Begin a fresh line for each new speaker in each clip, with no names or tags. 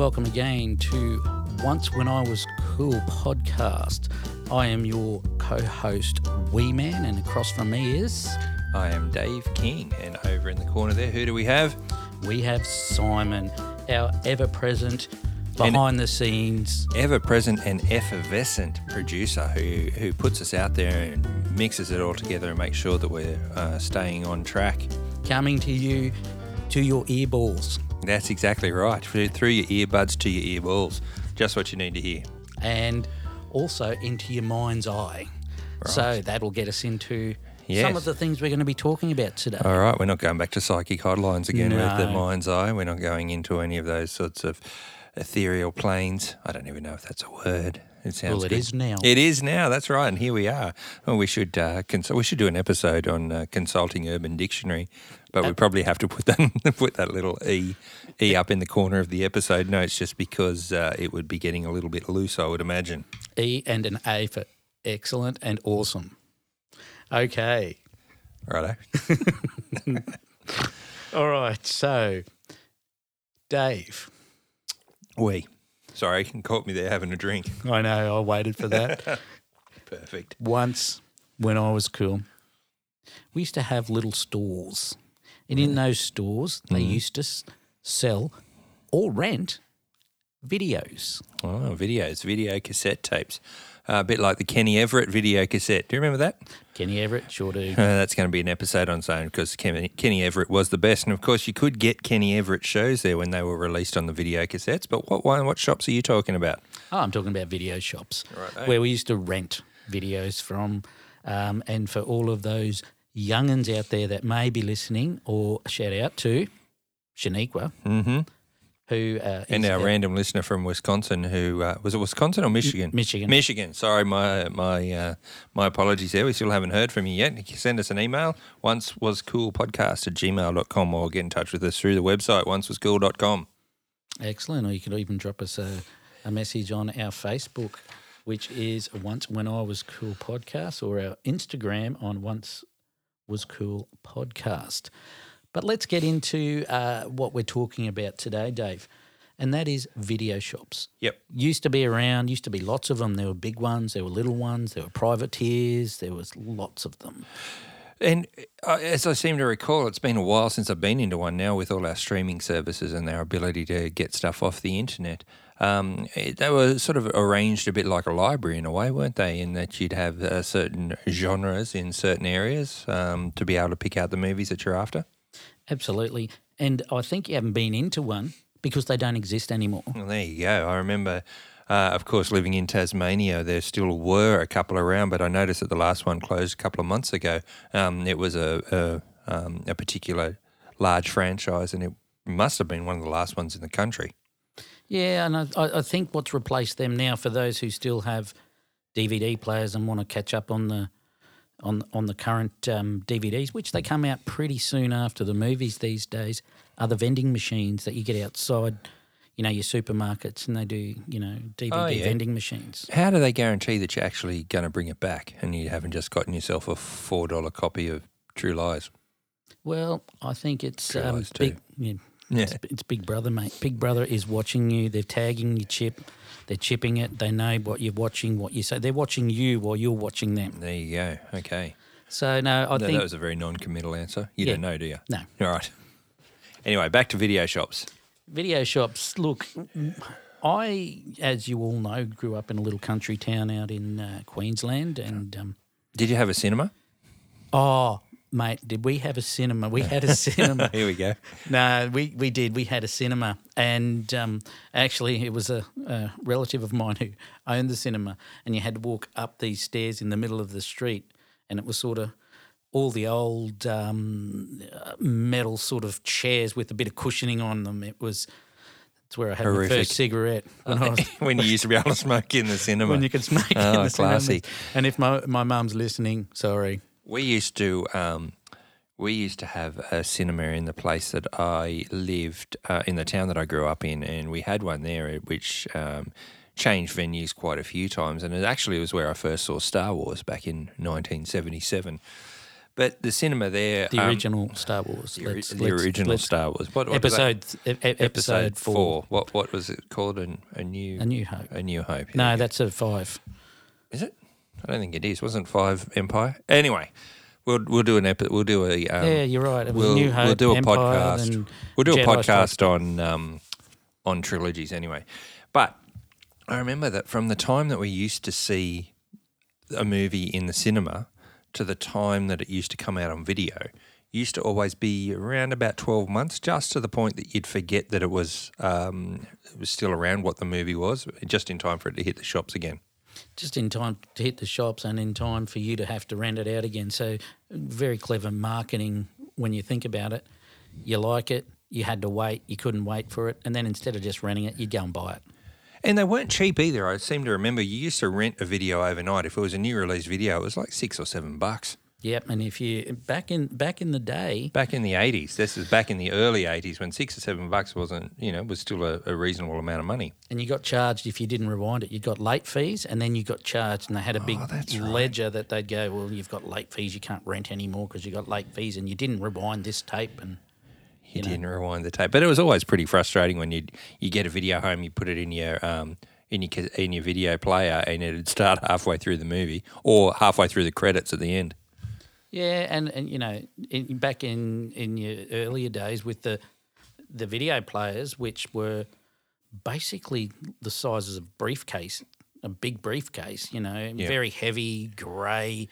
welcome again to Once When I Was Cool podcast. I am your co host, Wee Man, and across from me is.
I am Dave King, and over in the corner there, who do we have?
We have Simon, our ever present, behind the scenes,
Ever present and effervescent producer who, who puts us out there and mixes it all together and makes sure that we're uh, staying on track.
coming to you to your earballs.
That's exactly right. Through your earbuds to your earballs. Just what you need to hear.
and also into your mind's eye. So that'll get us into some of the things we're going to be talking about today.
All right, we're not going back to psychic hotlines again with the mind's eye. We're not going into any of those sorts of ethereal planes. I don't even know if that's a word. It sounds
well, it is now.
It is now. That's right, and here we are. Well, we should uh, cons- we should do an episode on uh, consulting Urban Dictionary, but we probably have to put that put that little e e up in the corner of the episode notes just because uh, it would be getting a little bit loose. I would imagine.
E and an A for excellent and awesome. Okay.
Righto.
All right. So, Dave,
We. Sorry, you caught me there having a drink.
I know I waited for that.
Perfect.
Once, when I was cool, we used to have little stores. And in mm. those stores, they mm. used to s- sell or rent videos.
Oh, videos, video cassette tapes. Uh, a bit like the Kenny Everett video cassette. Do you remember that?
Kenny Everett, sure do.
Uh, that's going to be an episode on its own because Kenny, Kenny Everett was the best. And of course, you could get Kenny Everett shows there when they were released on the video cassettes. But what what shops are you talking about?
Oh, I'm talking about video shops
Righto.
where we used to rent videos from. Um, and for all of those youngins out there that may be listening, or shout out to Shaniqua,
Mm-hmm.
Who uh,
And our
a-
random listener from Wisconsin, who uh, was it Wisconsin or Michigan?
Michigan.
Michigan. Sorry, my my uh, my apologies there. We still haven't heard from you yet. You can send us an email. Once was cool podcast at gmail.com or get in touch with us through the website oncewascool.com.
Excellent. Or you could even drop us a, a message on our Facebook, which is Once When I Was Cool Podcast, or our Instagram on Once Was Cool Podcast. But let's get into uh, what we're talking about today, Dave, and that is video shops.
Yep.
Used to be around, used to be lots of them. There were big ones, there were little ones, there were privateers, there was lots of them.
And uh, as I seem to recall, it's been a while since I've been into one now with all our streaming services and our ability to get stuff off the internet. Um, they were sort of arranged a bit like a library in a way, weren't they? In that you'd have uh, certain genres in certain areas um, to be able to pick out the movies that you're after.
Absolutely. And I think you haven't been into one because they don't exist anymore.
Well, there you go. I remember, uh, of course, living in Tasmania, there still were a couple around, but I noticed that the last one closed a couple of months ago. Um, it was a, a, um, a particular large franchise, and it must have been one of the last ones in the country.
Yeah, and I, I I think what's replaced them now for those who still have DVD players and want to catch up on the on on the current um, DVDs, which they come out pretty soon after the movies these days, are the vending machines that you get outside, you know, your supermarkets, and they do you know DVD
Oh, yeah.
vending machines.
How do they guarantee that you're actually going to bring it back and you haven't just gotten yourself a $4 copy of True Lies?
Well, I think it's um, big. Yeah,
Yeah.
It's, it's Big Brother, mate. Big Brother is watching you. They're tagging your chip. They're chipping it. They know what you're watching, what you say. They're watching you while you're watching them.
There you go. Okay.
So no, I
No,
think
that was a very non committal answer. You
Yeah.
don't know, do you?
no.
All right. Anyway, back to video shops.
Video shops. Look, I, as you all know, grew up in a little country town out in uh, Queensland, and um,
Did you have a cinema?
oh, mate, did we have a cinema? We had a cinema.
Here we go.
No, we, we did. We had a cinema, and um, actually, it was a, a relative of mine who owned the cinema, and you had to walk up these stairs in the middle of the street, and it was sort of all the old um, uh, metal sort of chairs with a bit of cushioning on them. It was. It's where I had my first cigarette when I was
when you used to be able to smoke in the cinema.
when you could smoke in
Oh,
the cinema.
classy.
And if my my mum's listening, sorry.
We used to um, we used to have a cinema in the place that I lived uh, in the town that I grew up in, and we had one there which um, changed venues quite a few times, and it actually was where I first saw Star Wars back in 1977. But the cinema there,
The
um,
original Star Wars.
the,
Let's-
the
let's-
original
let's-
Star Wars. What, what
episode e- episode four.
What what was it called? A, a new
A New Hope.
a new hope.
No,
Yeah.
that's a five.
is it? I don't think it is. Wasn't five Empire? Anyway, we'll we'll do an epi- We'll do a um,
yeah, you're right. It was
we'll,
New Hope.
we'll do a
Empire,
podcast. We'll do a
Jedi
podcast on um, on trilogies anyway. But I remember that from the time that we used to see a movie in the cinema to the time that it used to come out on video used to always be around about 12 months just to the point that you'd forget that it was um, it was still around what the movie was just in time for it to hit the shops again
just in time to hit the shops and in time for you to have to rent it out again. So very clever marketing when you think about it. You like it, you had to wait, you couldn't wait for it, and then instead of just renting it, you'd go and buy it.
And they weren't cheap either. I seem to remember you used to rent a video overnight. If it was a new release video, it was like six or seven bucks.
Yep, and if you back in back in the day,
Back in the eighties, this is back in the early eighties when six or seven bucks wasn't, you know, was still a, a reasonable amount of money.
and you got charged if you didn't rewind it, you got late fees, and then you got charged, and they had a big
Oh, that's right.
ledger that they'd go, well, you've got late fees, you can't rent anymore because you got late fees, and you didn't rewind this tape, and
You, didn't rewind the tape, but it was always pretty frustrating when you you get a video home, you put it in your um in your in your video player, and it'd start halfway through the movie or halfway through the credits at the end.
Yeah, and, and you know, in, back in, in your earlier days with the the video players, which were basically the sizes of briefcase, a big briefcase, you know, very heavy, grey,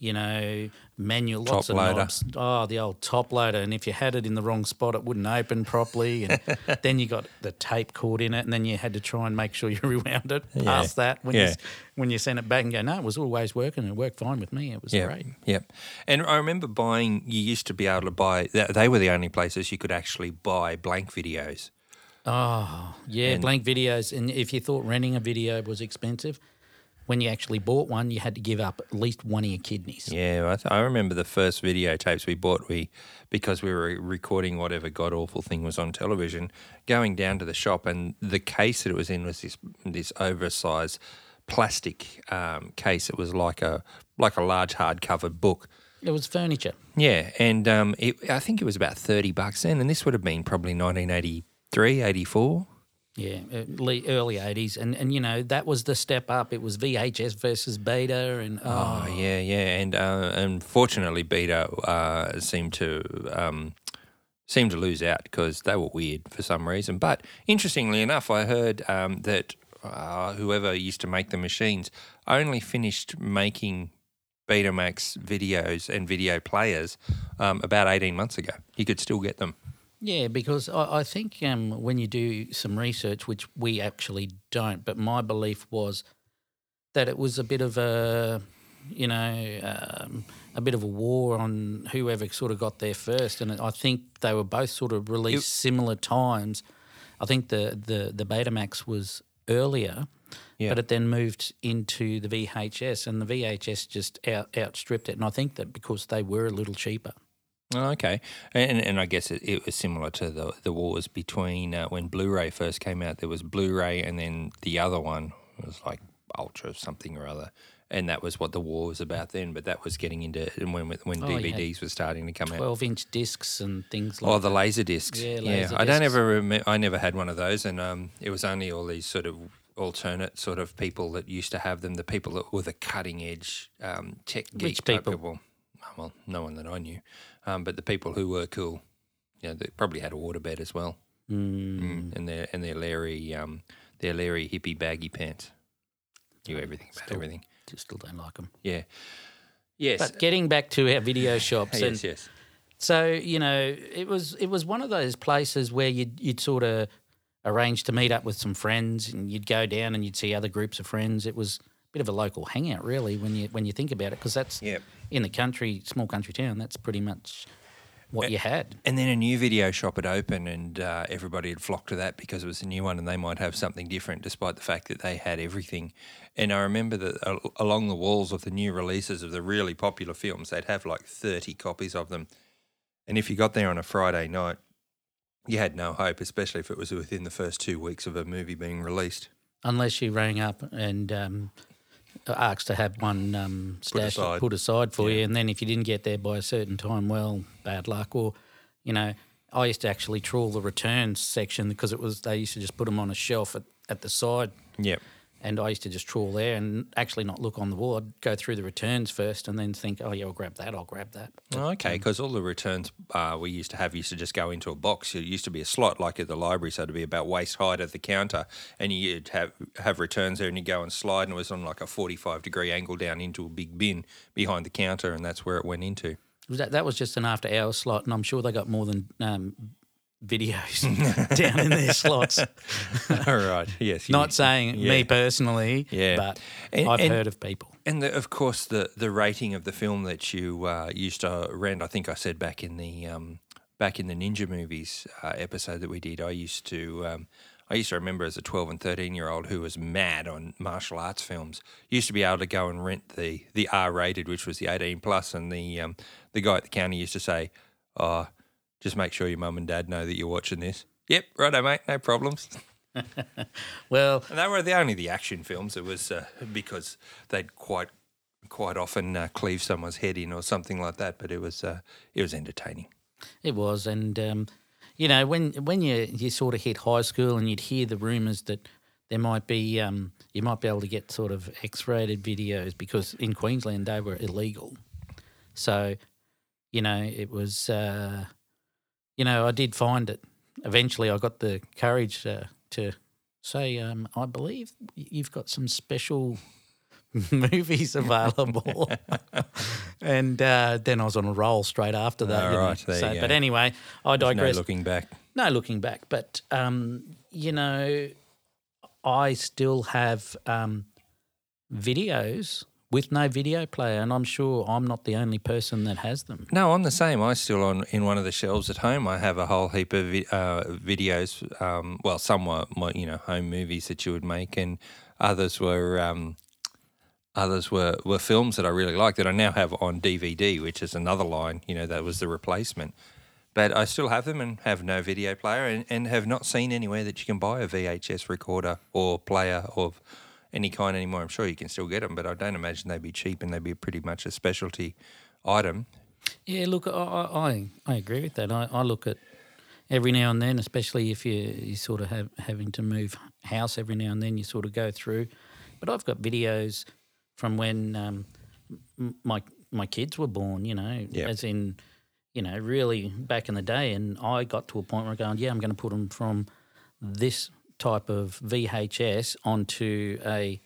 you know, manual, lots of
loader.
knobs. Oh, the old top loader, and if you had it in the wrong spot, it wouldn't open properly, and then you got the tape caught in it, and then you had to try and make sure you rewound it past that when you
Yeah.
s- when you sent it back and go, no, it was always working, it worked fine with me, it was
Yeah,
great.
Yep. And I remember buying. You used to be able to buy. They were the only places you could actually buy blank videos.
Oh, yeah,
And-
blank videos. And if you thought renting a video was expensive, when you actually bought one, you had to give up at least one of your kidneys.
Yeah, I, th- I remember the first videotapes we bought. We because we were recording whatever god awful thing was on television, going down to the shop, and the case that it was in was this this oversized plastic um, case. It was like a like a large hardcover book.
It was furniture.
Yeah, and um, it, I think it was about thirty bucks then, and this would have been probably 1983, 84.
Yeah, early, early 80s. And, and, you know, that was the step up. It was VHS versus beta. And, oh,
Oh yeah, yeah, and uh, unfortunately, Beta uh, seemed to um, seemed to lose out because they were weird for some reason. But interestingly enough, I heard um, that uh, whoever used to make the machines only finished making Betamax videos and video players um, about eighteen months ago. You could still get them.
Yeah, because I, I think um, when you do some research, which we actually don't, but my belief was that it was a bit of a, you know, um, a bit of a war on whoever sort of got there first, and I think they were both sort of released similar times. I think the the the Betamax was earlier,
Yeah.
but it then moved into the VHS, and the VHS just out, outstripped it. And I think that because they were a little cheaper.
Oh, okay, and and I guess it, it was similar to the the wars between uh, when Blu-ray first came out. There was Blu-ray, and then the other one was like Ultra something or other, and that was what the war was about then. But that was getting into and when when
Oh,
DVDs were starting to come out.
Twelve inch discs and things like
Oh, the laser discs.
Yeah,
Yeah,
laser
I don't ever. Rem- I never had one of those, and um, it was only all these sort of alternate sort of people that used to have them. The people that were the cutting edge um, tech geek
people?
people. Well, no one that I knew, um, but the people who were cool. You know, they probably had a waterbed as well,
Mm.
mm. and their and their Larry, um, their Larry hippie baggy pants. Knew everything about
Still-
everything.
Just still don't like them.
Yeah. Yes.
But getting back to our video shops, and
yes. Yes.
so you know, it was it was one of those places where you'd you'd sort of arrange to meet up with some friends, and you'd go down and you'd see other groups of friends. It was bit of a local hangout, really, when you when you think about it, because that's
Yep.
in the country, small country town. That's pretty much what you had.
And then a new video shop had opened, and uh, everybody had flocked to that because it was a new one, and they might have something different, despite the fact that they had everything. And I remember that uh, along the walls of the new releases of the really popular films, they'd have like thirty copies of them. And if you got there on a Friday night, you had no hope, especially if it was within the first two weeks of a movie being released.
unless you rang up and um, asked to have one um, stash
aside.
put aside for you, and then if you didn't get there by a certain time, well, bad luck. Or, you know, I used to actually trawl the returns section because it was they used to just put them on a shelf at, at the side,
Yep.
And I used to just trawl there and actually not look on the wall. I'd go through the returns first, and then think, oh yeah, I'll grab that. I'll grab that.
Oh, okay, because all the returns uh, we used to have used to just go into a box. It used to be a slot like at the library, so it'd be about waist height at the counter, and you'd have have returns there, and you'd go and slide, and it was on like a forty five degree angle down into a big bin behind the counter, and that's where it went into.
That that was just an after hour slot, and I'm sure they got more than um, videos down in their slots.
all right, yes. you-
Not saying
yeah.
me personally,
Yeah.
but
And-
I've
and-
heard of people.
And the, of course, the the rating of the film that you uh, used to rent. I think I said back in the um, back in the Ninja movies uh, episode that we did. I used to um, I used to remember as a twelve and thirteen year old who was mad on martial arts films. Used to be able to go and rent the the R rated, which was the eighteen plus, and the um, the guy at the counter used to say, "Oh, just make sure your mum and dad know that you're watching this." Yep, righto, mate, no problems.
Well,
And they were the only the action films. It was uh, because they'd quite quite often uh, cleave someone's head in or something like that. But it was uh, it was entertaining.
it was, and um, you know, when when you you sort of hit high school and you'd hear the rumours that there might be um, you might be able to get sort of X-rated videos because in Queensland they were illegal. So, you know, it was, uh, you know, I did find it. Eventually, I got the courage uh, to say, um, I believe you've got some special movies available. and uh, then I was on a roll straight after that.
All right, there
so, but anyway, I
There's
digress.
No looking back.
No, looking back, but um, you know, I still have um, videos with no video player, and I'm sure I'm not the only person that has them.
No, I'm the same. I still on in one of the shelves at home. I have a whole heap of vi- uh, videos. Um, well, some were you know home movies that you would make, and others were um, others were were films that I really liked that I now have on DVD, which is another line. You know, that was the replacement. But I still have them and have no video player, and, and have not seen anywhere that you can buy a VHS recorder or player of any kind anymore. I'm sure you can still get them, but I don't imagine they'd be cheap, and they'd be pretty much a specialty item.
Yeah, look, I I, I- agree with that. I, I look at every now and then, especially if you you sort of have having to move house every now and then, you sort of go through. But I've got videos from when um, my my kids were born. You know,
Yep.
as in, you know, really back in the day, and I got to a point where I'm going, yeah, I'm going to put them from this type of VHS onto a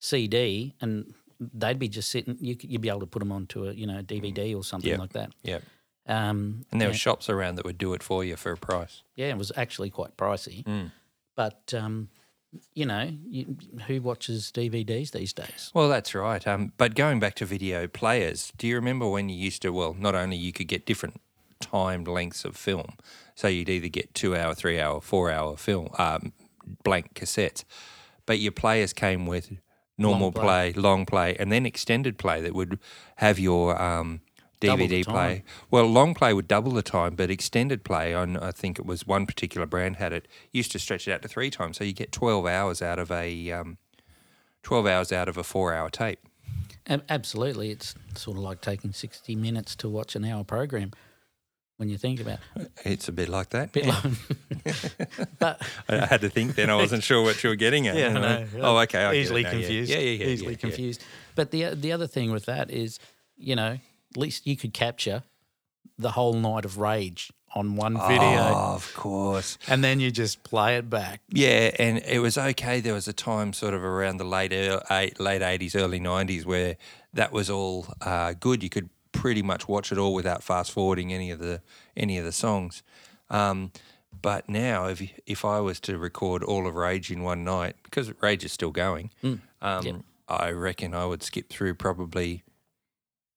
CD, and they'd be just sitting. You, you'd be able to put them onto a you know DVD or something
Yep.
like that.
Yeah.
Um,
And there were shops around that would do it for you for a price.
yeah, it was actually quite pricey,
Mm.
but um, you know, you, who watches DVDs these days?
Well, that's right. Um, but going back to video players, do you remember when you used to? Well, not only you could get different timed lengths of film, so you'd either get two hour, three hour, four hour film um, blank cassettes, but your players came with normal
Long play.
play, long play, and then extended play that would have your um, DVD play. Well, long play would double the time, but extended play on I think it was one particular brand had it used to stretch it out to three times, so you get twelve hours out of a um, twelve hours out of a four hour tape.
Absolutely, it's sort of like taking sixty minutes to watch an hour program. When you think about it,
It's a bit like that.
bit
yeah.
like, but
I had to think then. I wasn't sure what you were getting at.
Yeah, know.
went, Oh, okay. I
easily
now, yeah.
confused.
Yeah, yeah, yeah.
easily
yeah,
confused. But the the other thing with that is, you know, at least you could capture the whole night of Rage on one video,
Oh, of course.
and then you just play it back.
Yeah, and it was okay. There was a time, sort of around the late late eighties, early nineties, where that was all uh, good. You could pretty much watch it all without fast forwarding any of the any of the songs. Um, but now, if if I was to record all of Rage in one night, because Rage is still going, um,
Yep.
I reckon I would skip through probably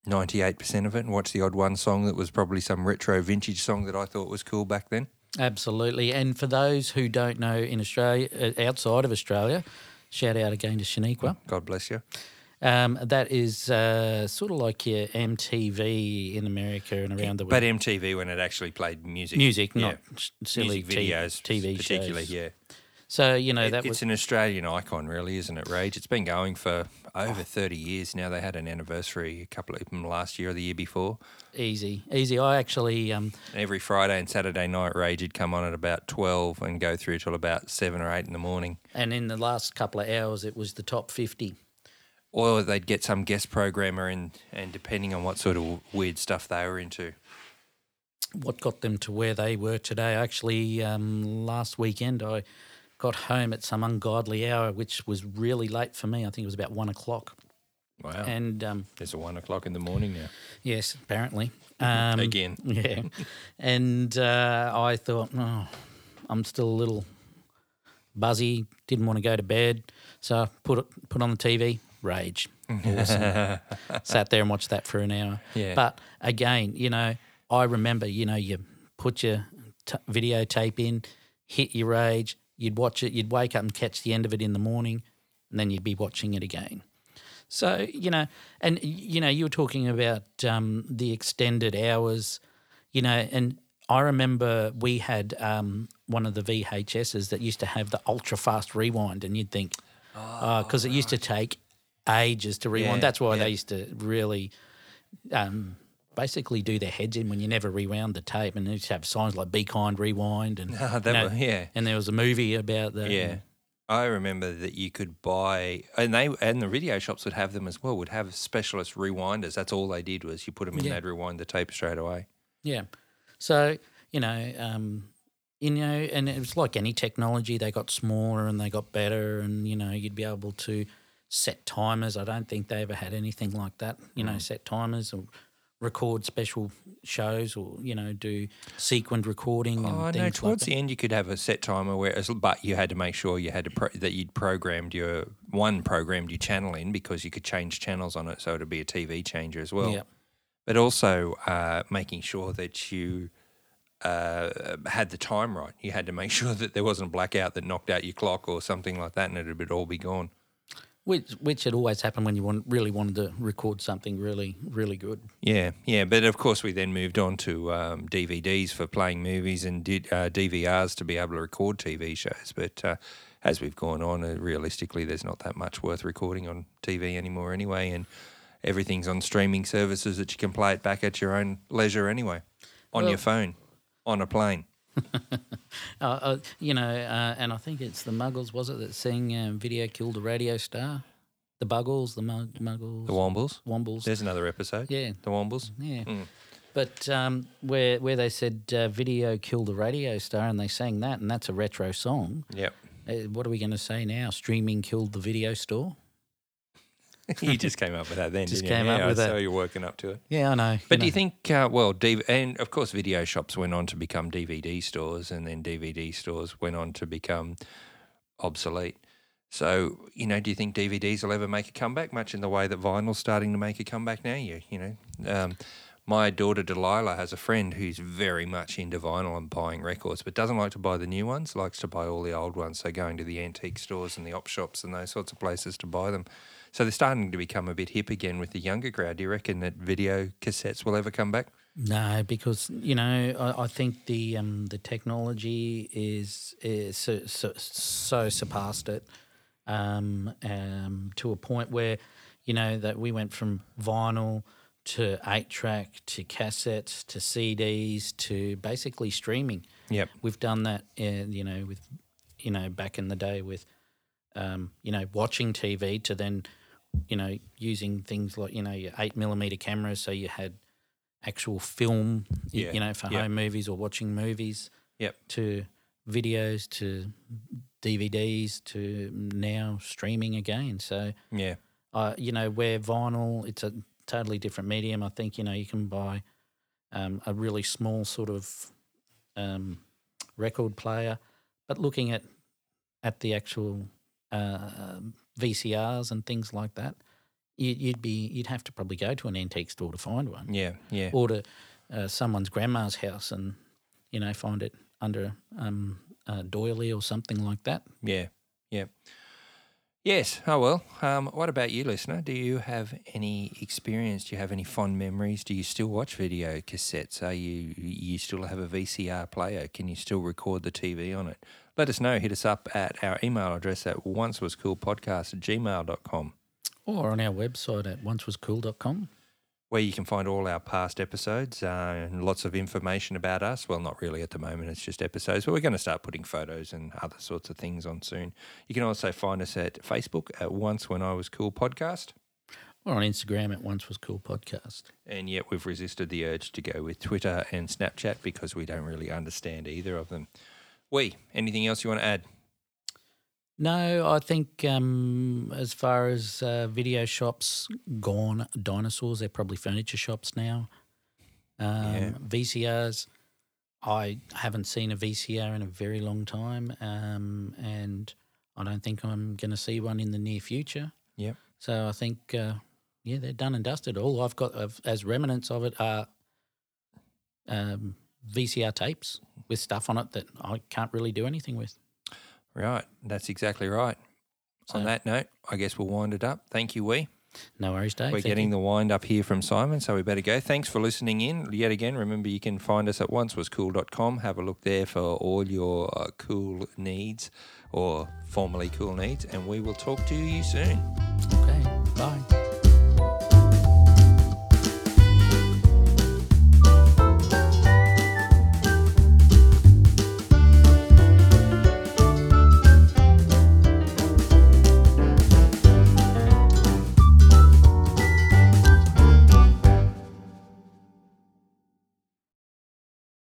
ninety eight percent of it and watch the odd one song that was probably some retro vintage song that I thought was cool back then.
Absolutely. And for those who don't know in Australia, uh, outside of Australia, shout out again to Shaniqua.
God bless you.
Um, that is uh, sort of like your MTV in America and around the world.
But MTV when it actually played music,
Music,
yeah.
not silly
music
t-
videos,
TV
particularly.
shows.
Yeah,
So you know
It-
that
it's
was
an Australian icon, really, isn't it, Rage? It's been going for over 30 years now. They had an anniversary a couple of them last year or the year before.
easy, easy. I actually um,
every Friday and Saturday night, Rage would come on at about 12 and go through till about 7 or 8 in the morning.
and in the last couple of hours, it was the top fifty.
Or they'd get some guest programmer in, and depending on what sort of weird stuff they were into.
what got them to where they were today. Actually, um, last weekend I got home at some ungodly hour, which was really late for me. I think it was about one o'clock.
Wow.
And um,
it's a 1 o'clock in the morning now.
yes, apparently. Um,
Again.
Yeah. and uh, I thought, oh, I'm still a little buzzy, didn't want to go to bed. So I put, it, put on the TV, Rage. Awesome. Sat there and watched that for an hour.
Yeah.
But again, you know, I remember, you know, you put your t- videotape in, hit your Rage, you'd watch it, you'd wake up and catch the end of it in the morning, and then you'd be watching it again. So, you know, and, you know, you were talking about um, the extended hours, you know, and I remember we had um, one of the VHSs that used to have the ultra fast rewind, and you'd think, because it used to take ages to rewind.
Yeah,
That's why
yeah.
they used to really um, basically do their heads in when you never rewound the tape, and they used to have signs like "Be kind, rewind," and
Ah,
you know,
was- yeah.
And there was a movie about that.
Yeah. I remember that you could buy, and they and the video shops would have them as well. Would have specialist rewinders. That's all they did was you put them in,
Yeah.
they'd rewind the tape straight away.
Yeah. So, you know, um, you know, and it was like any technology, they got smaller and they got better, and, you know, you'd be able to set timers. I don't think they ever had anything like that, you
Mm.
know, set timers or record special shows or, you know, do sequenced recording and
Oh
things
no!
like
Towards
that.
the end, you could have a set timer where, but you had to make sure you had to pro, that you'd programmed your one programmed your channel in because you could change channels on it, so it'd be a TV changer as well.
Yeah.
But also uh, making sure that you uh, had the time right. You had to make sure that there wasn't a blackout that knocked out your clock or something like that, and it would all be gone.
Which, which had always happened when you want, really wanted to record something really, really good.
Yeah, yeah, but of course we then moved on to um, DVDs for playing movies and did, uh, DVRs to be able to record TV shows. But uh, as we've gone on, uh, realistically, there's not that much worth recording on TV anymore, anyway, and everything's on streaming services that you can play it back at your own leisure, anyway, on
Well-
your phone, on a plane.
Uh, uh, you know, uh, and I think it's the Muggles, was it, that sang um, Video Killed a Radio Star? The Buggles, the Mug- Muggles,
The Wombles.
Wombles.
There's another episode.
Yeah.
The Wombles.
Yeah.
Mm.
But um, where where they said uh, video killed a radio star and they sang that and that's a retro song.
Yep.
Uh, what are we going to say now? Streaming killed the video store.
you just came up with that then,
Just
didn't you?
came up
yeah,
with
so
that.
you're working up to it.
Yeah, I know.
But
know.
do you think, uh, well, DV- and of course, video shops went on to become DVD stores, and then DVD stores went on to become obsolete. So, you know, do you think DVDs will ever make a comeback, much in the way that vinyl's starting to make a comeback now? You, you know, um, my daughter Delilah has a friend who's very much into vinyl and buying records, but doesn't like to buy the new ones, likes to buy all the old ones. So going to the antique stores and the op shops and those sorts of places to buy them. So they're starting to become a bit hip again with the younger crowd. Do you reckon that video cassettes will ever come back?
No, because you know I, I think the um, the technology is is so, so, so surpassed it um, um, to a point where you know that we went from vinyl to eight track to cassettes to CDs to basically streaming.
Yep.
We've done that, uh, you know, with you know back in the day with um, you know watching TV to then you know using things like you know your eight millimeter cameras, so you had actual film,
Yeah,
you know, for
yeah.
home movies or watching movies,
Yep.
to videos to DVDs to now streaming again. So
Yeah.
uh, you know, where vinyl, it's a totally different medium. I think, you know, you can buy um, a really small sort of um, record player, but looking at at the actual uh, VCRs and things like that, you, you'd be you'd have to probably go to an antique store to find one,
Yeah. Yeah.
or to uh, someone's grandma's house and you know find it under um, a doily or something like that.
Yeah, yeah, Yes. Oh well. Um, what about you, listener? Do you have any experience? Do you have any fond memories? Do you still watch video cassettes? Are you you still have a VCR player? Can you still record the TV on it? Let us know. Hit us up at our email address at oncewascoolpodcast at gmail.com.
Or on our website at oncewascool.com.
where you can find all our past episodes uh, and lots of information about us. Well, not really at the moment, it's just episodes, but we're going to start putting photos and other sorts of things on soon. You can also find us at Facebook at Once When I Was Cool Podcast.
Or on Instagram at Once Was Cool Podcast.
And yet we've resisted the urge to go with Twitter and Snapchat because we don't really understand either of them. We, anything else you want to add?
No, I think um, as far as uh, video shops gone, dinosaurs, they're probably furniture shops now. Um,
Yeah.
VCRs, I haven't seen a VCR in a very long time, um, and I don't think I'm going to see one in the near future.
Yep.
So I think, uh, yeah, they're done and dusted. All I've got of, as remnants of it are um, VCR tapes with stuff on it that I can't really do anything with.
Right, that's exactly right.
So-
On that note, I guess we'll wind it up. Thank you, we.
No worries, Dave.
We're
Thank
getting
you.
the wind up here from Simon, so we better go. Thanks for listening in. Yet again, remember you can find us at oncewascool.com. Have a look there for all your uh, cool needs or formerly cool needs, and we will talk to you soon.
Okay, bye.